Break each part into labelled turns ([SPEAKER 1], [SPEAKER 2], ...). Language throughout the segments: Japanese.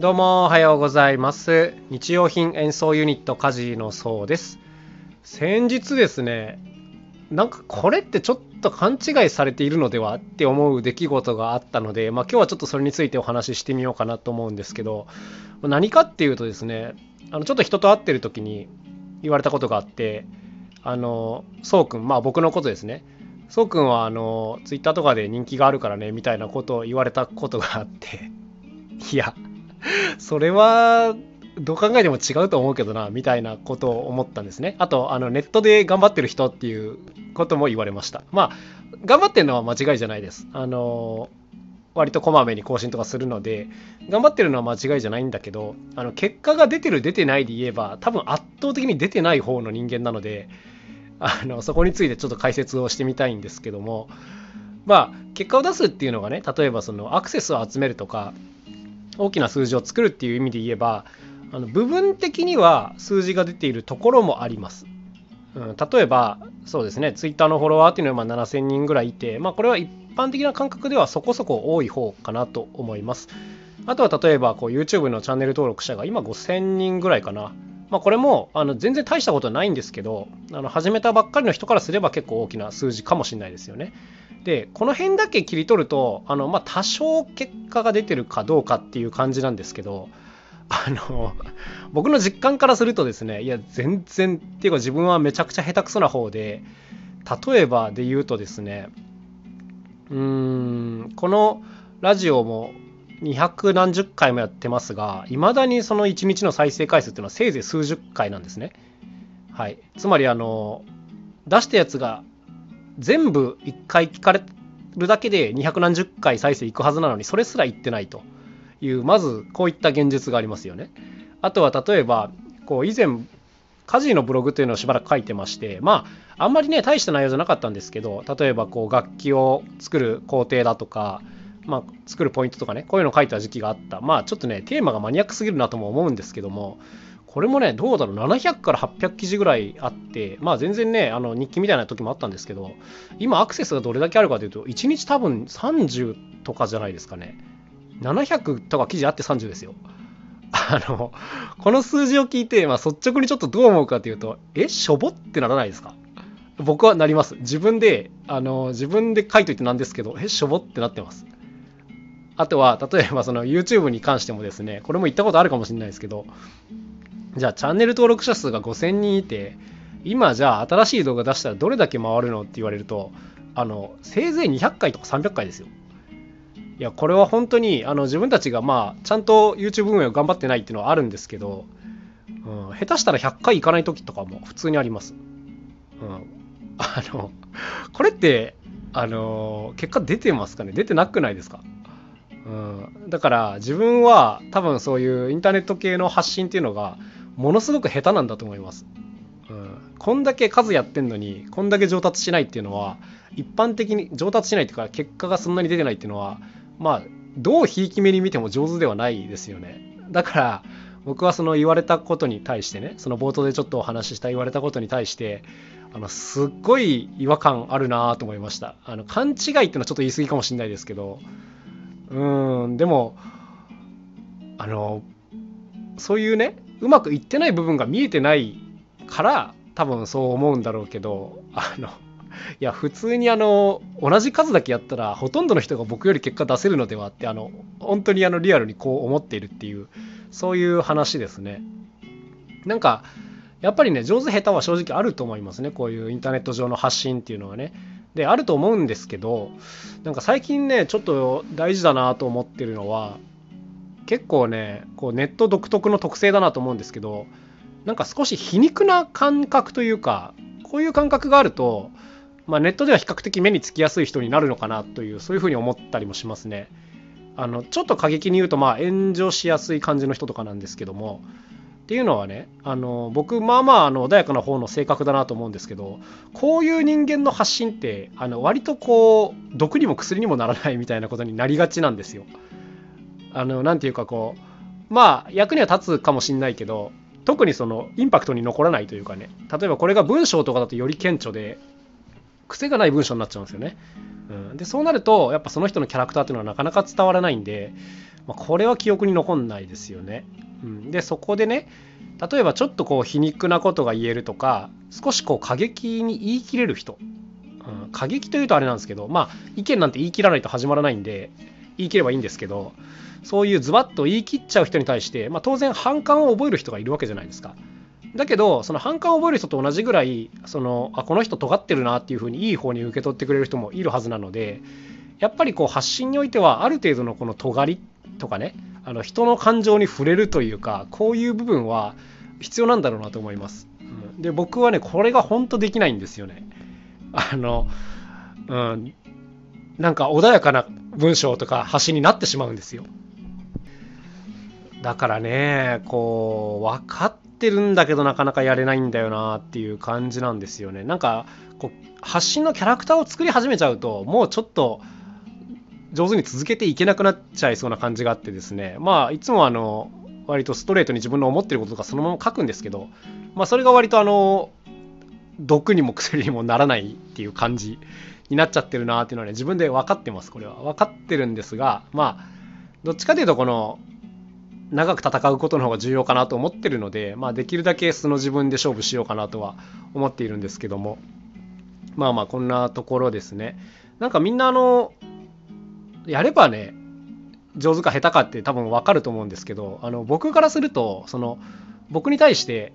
[SPEAKER 1] どうもおはようございます。日用品演奏ユニットカジのそうです。先日ですねなんかこれってちょっと勘違いされているのではって思う出来事があったので、まあ、今日はちょっとそれについてお話ししてみようかなと思うんですけど何かっていうとですねあのちょっと人と会ってる時に言われたことがあってあのそうくんまあ僕のことですね。そうくんはあのツイッターとかで人気があるからねみたいなことを言われたことがあっていや それはどう考えても違うと思うけどなみたいなことを思ったんですね。あとあのネットで頑張ってる人っていうことも言われました。まあ頑張ってるのは間違いじゃないです。あの割とこまめに更新とかするので頑張ってるのは間違いじゃないんだけどあの結果が出てる出てないで言えば多分圧倒的に出てない方の人間なのであのそこについてちょっと解説をしてみたいんですけどもまあ結果を出すっていうのがね例えばそのアクセスを集めるとか大きな数字を作るっていう意味で言えばあの部分的には数字が出ているところもあります。うん、例えばそうですねツイッターのフォロワーっていうのはま7000人ぐらいいて、まあ、これは一般的な感覚ではそこそこ多い方かなと思います。あとは例えばこう YouTube のチャンネル登録者が今5000人ぐらいかな。まあ、これもあの全然大したことないんですけどあの始めたばっかりの人からすれば結構大きな数字かもしれないですよね。でこの辺だけ切り取るとあの、まあ、多少結果が出てるかどうかっていう感じなんですけどあの僕の実感からするとですねいや全然っていうか自分はめちゃくちゃ下手くそな方で例えばで言うとですねうーんこのラジオも200何十回もやってますがいまだにその1日の再生回数っていうのはせいぜい数十回なんですね。はい、つまりあの出したやつが全部1回聞かれるだけで200何十回再生いくはずなのにそれすら言ってないというまずこういった現実がありますよね。あとは例えばこう以前家事のブログというのをしばらく書いてましてまああんまりね大した内容じゃなかったんですけど例えばこう楽器を作る工程だとかまあ、作るポイントとかねこういうのを書いた時期があったまあちょっとねテーマがマニアックすぎるなとも思うんですけどもこれもね、どうだろう、700から800記事ぐらいあって、まあ全然ね、あの日記みたいな時もあったんですけど、今アクセスがどれだけあるかというと、1日多分30とかじゃないですかね。700とか記事あって30ですよ。あの、この数字を聞いて、まあ、率直にちょっとどう思うかというと、え、しょぼってならないですか？僕はなります。自分で、あの、自分で書いといてなんですけど、え、しょぼってなってます。あとは、例えばその YouTube に関してもですね、これも言ったことあるかもしれないですけど、じゃあチャンネル登録者数が5000人いて今じゃあ新しい動画出したらどれだけ回るのって言われるとあのせいぜい200回とか300回ですよ。いやこれは本当にあの自分たちがまあちゃんと YouTube 運営を頑張ってないっていうのはあるんですけど、うん、下手したら100回いかない時とかも普通にあります、うん、あのこれってあの結果出てますかね？出てなくないですか？うん、だから自分は多分そういうインターネット系の発信っていうのがものすごく下手なんだと思います。うん、こんだけ数やってんのにこんだけ上達しないっていうのは一般的に上達しないっていうか結果がそんなに出てないっていうのはまあどうひいき目に見ても上手ではないですよね。だから僕はその言われたことに対してねその冒頭でちょっとお話しした言われたことに対してあのすっごい違和感あるなと思いましたあの勘違いっていうのはちょっと言い過ぎかもしれないですけどうんでもあのそういうねうまくいってない部分が見えてないから多分そう思うんだろうけどあのいや普通にあの同じ数だけやったらほとんどの人が僕より結果出せるのではってあの本当にあのリアルにこう思っているっていうそういう話ですね。なんかやっぱりね上手下手は正直あると思いますね。こういうインターネット上の発信っていうのはね。であると思うんですけどなんか最近ねちょっと大事だなと思ってるのは結構ねこうネット独特の特性だなと思うんですけどなんか少し皮肉な感覚というかこういう感覚があると、まあ、ネットでは比較的目につきやすい人になるのかなというそういうふうに思ったりもしますね。あのちょっと過激に言うとまあ炎上しやすい感じの人とかなんですけどもっていうのはねあの僕まあまああの穏やかな方の性格だなと思うんですけどこういう人間の発信ってあの割とこう毒にも薬にもならないみたいなことになりがちなんですよ。あのなんていうかこうまあ役には立つかもしんないけど特にそのインパクトに残らないというかね。例えばこれが文章とかだとより顕著で癖がない文章になっちゃうんですよね。うん、でそうなるとやっぱその人のキャラクターっていうのはなかなか伝わらないんでまあ、これは記憶に残んないですよね。うん、でそこでね例えばちょっとこう皮肉なことが言えるとか少しこう過激に言い切れる人、うん、過激というとあれなんですけどまあ意見なんて言い切らないと始まらないんで言い切ればいいんですけどそういうズバッと言い切っちゃう人に対して、まあ、当然反感を覚える人がいるわけじゃないですか。だけどその反感を覚える人と同じぐらいそのあこの人尖ってるなっていうふうにいい方に受け取ってくれる人もいるはずなのでやっぱりこう発信においてはある程度のこの尖りとかねあの人の感情に触れるというかこういう部分は必要なんだろうなと思います。うん、で僕はねこれが本当できないんですよね。あの、うん、なんか穏やかな文章とか発信になってしまうんですよ。だからねこう分かってるんだけどなかなかやれないんだよなっていう感じなんですよね。なんかこう発信のキャラクターを作り始めちゃうともうちょっと上手に続けていけなくなっちゃいそうな感じがあってですねまあいつもあの割とストレートに自分の思ってることとかそのまま書くんですけど、まあ、それが割とあの毒にも薬にもならないっていう感じになっちゃってるなっていうのはね自分で分かってますこれは。分かってるんですがまあどっちかというとこの長く戦うことの方が重要かなと思ってるので、まあ、できるだけ素の自分で勝負しようかなとは思っているんですけどもまあまあこんなところですね。なんかみんなあのやればね上手か下手かって多分分かると思うんですけどあの僕からするとその僕に対して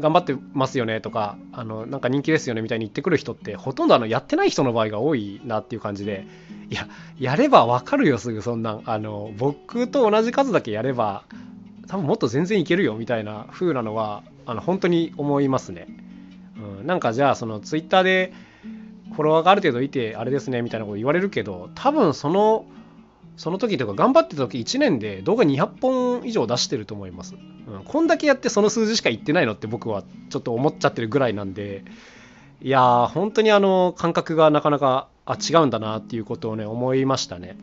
[SPEAKER 1] 頑張ってますよねとかあのなんか人気ですよねみたいに言ってくる人ってほとんどあのやってない人の場合が多いなっていう感じでいややれば分かるよすぐそんなん。あの僕と同じ数だけやれば多分もっと全然いけるよみたいな風なのはあの本当に思いますね、うん、なんかじゃあそのツイッターでフォロワーがある程度いてあれですねみたいなこと言われるけど多分そのその時とか頑張ってた時1年で動画200本以上出してると思います、うん、こんだけやってその数字しか言ってないのって僕はちょっと思っちゃってるぐらいなんでいやー本当にあの感覚がなかなかあ違うんだなっていうことをね思いましたね。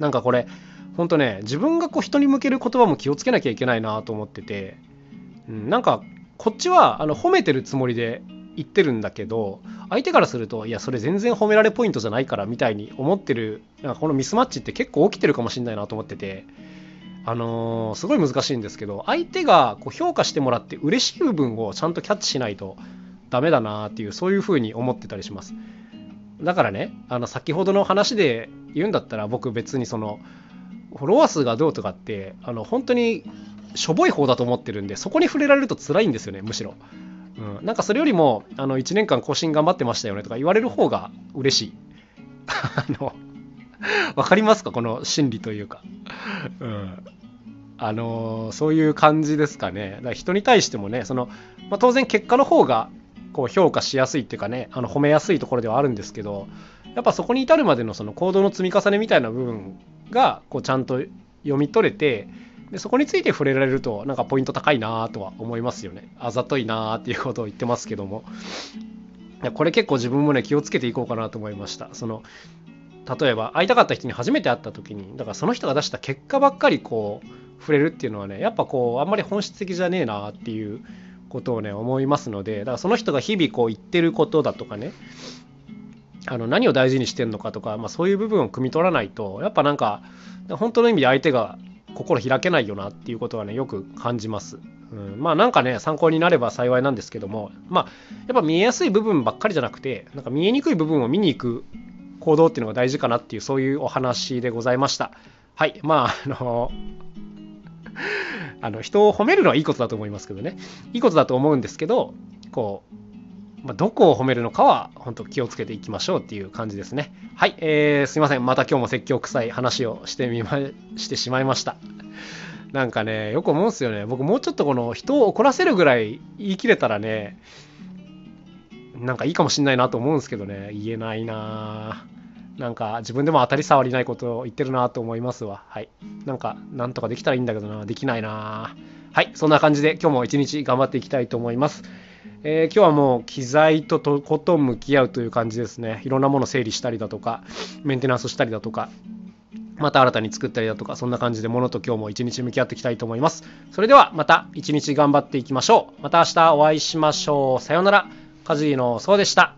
[SPEAKER 1] なんかこれ本当ね自分がこう人に向ける言葉も気をつけなきゃいけないなと思ってて、うん、なんかこっちはあの褒めてるつもりで言ってるんだけど相手からするといやそれ全然褒められポイントじゃないからみたいに思ってるなんかこのミスマッチって結構起きてるかもしれないなと思っててあのー、すごい難しいんですけど相手がこう評価してもらって嬉しい部分をちゃんとキャッチしないとダメだなっていうそういうふうに思ってたりします。だからねあの先ほどの話で言うんだったら僕別にそのフォロワー数がどうとかってあの本当にしょぼい方だと思ってるんでそこに触れられると辛いんですよねむしろ。うん、なんかそれよりもあの1年間更新頑張ってましたよねとか言われる方が嬉しい。あの、わかりますか？この心理というか。うん。あのそういう感じですかね。だから人に対してもね、その、まあ、当然結果の方がこう評価しやすいっていうかね、あの褒めやすいところではあるんですけど、やっぱそこに至るまでのその行動の積み重ねみたいな部分がこうちゃんと読み取れて、でそこについて触れられるとなんかポイント高いなとは思いますよね。あざといなっていうことを言ってますけども。これ結構自分もね気をつけていこうかなと思いました。その例えば会いたかった人に初めて会った時にだからその人が出した結果ばっかりこう触れるっていうのはねやっぱこうあんまり本質的じゃねえなっていうことをね思いますのでだからその人が日々こう言ってることだとかねあの何を大事にしてるのかとか、まあ、そういう部分を汲み取らないとやっぱなんか本当の意味で相手が心開けないよなっていうことはねよく感じます。うん、まあなんかね参考になれば幸いなんですけどもまあやっぱ見えやすい部分ばっかりじゃなくてなんか見えにくい部分を見に行く行動っていうのが大事かなっていうそういうお話でございました。はいまああのあの人を褒めるのはいいことだと思いますけどねいいことだと思うんですけどこうまあ、どこを褒めるのかは本当気をつけていきましょうっていう感じですね。はい、えー、すいません。また今日も説教臭い話をしてみま、してしまいました。なんかね、よく思うんですよね。僕もうちょっとこの人を怒らせるぐらい言い切れたらね、なんかいいかもしんないなと思うんですけどね、言えないななんか自分でも当たり障りないことを言ってるなと思いますわ。はい。なんか、なんとかできたらいいんだけどな、できないなはい、そんな感じで今日も一日頑張っていきたいと思います。えー、今日はもう機材ととこと向き合うという感じですね。いろんなもの整理したりだとか、メンテナンスしたりだとか、また新たに作ったりだとか、そんな感じでものと今日も一日向き合っていきたいと思います。それではまた一日頑張っていきましょう。また明日お会いしましょう。さようなら。カジーのそうでした。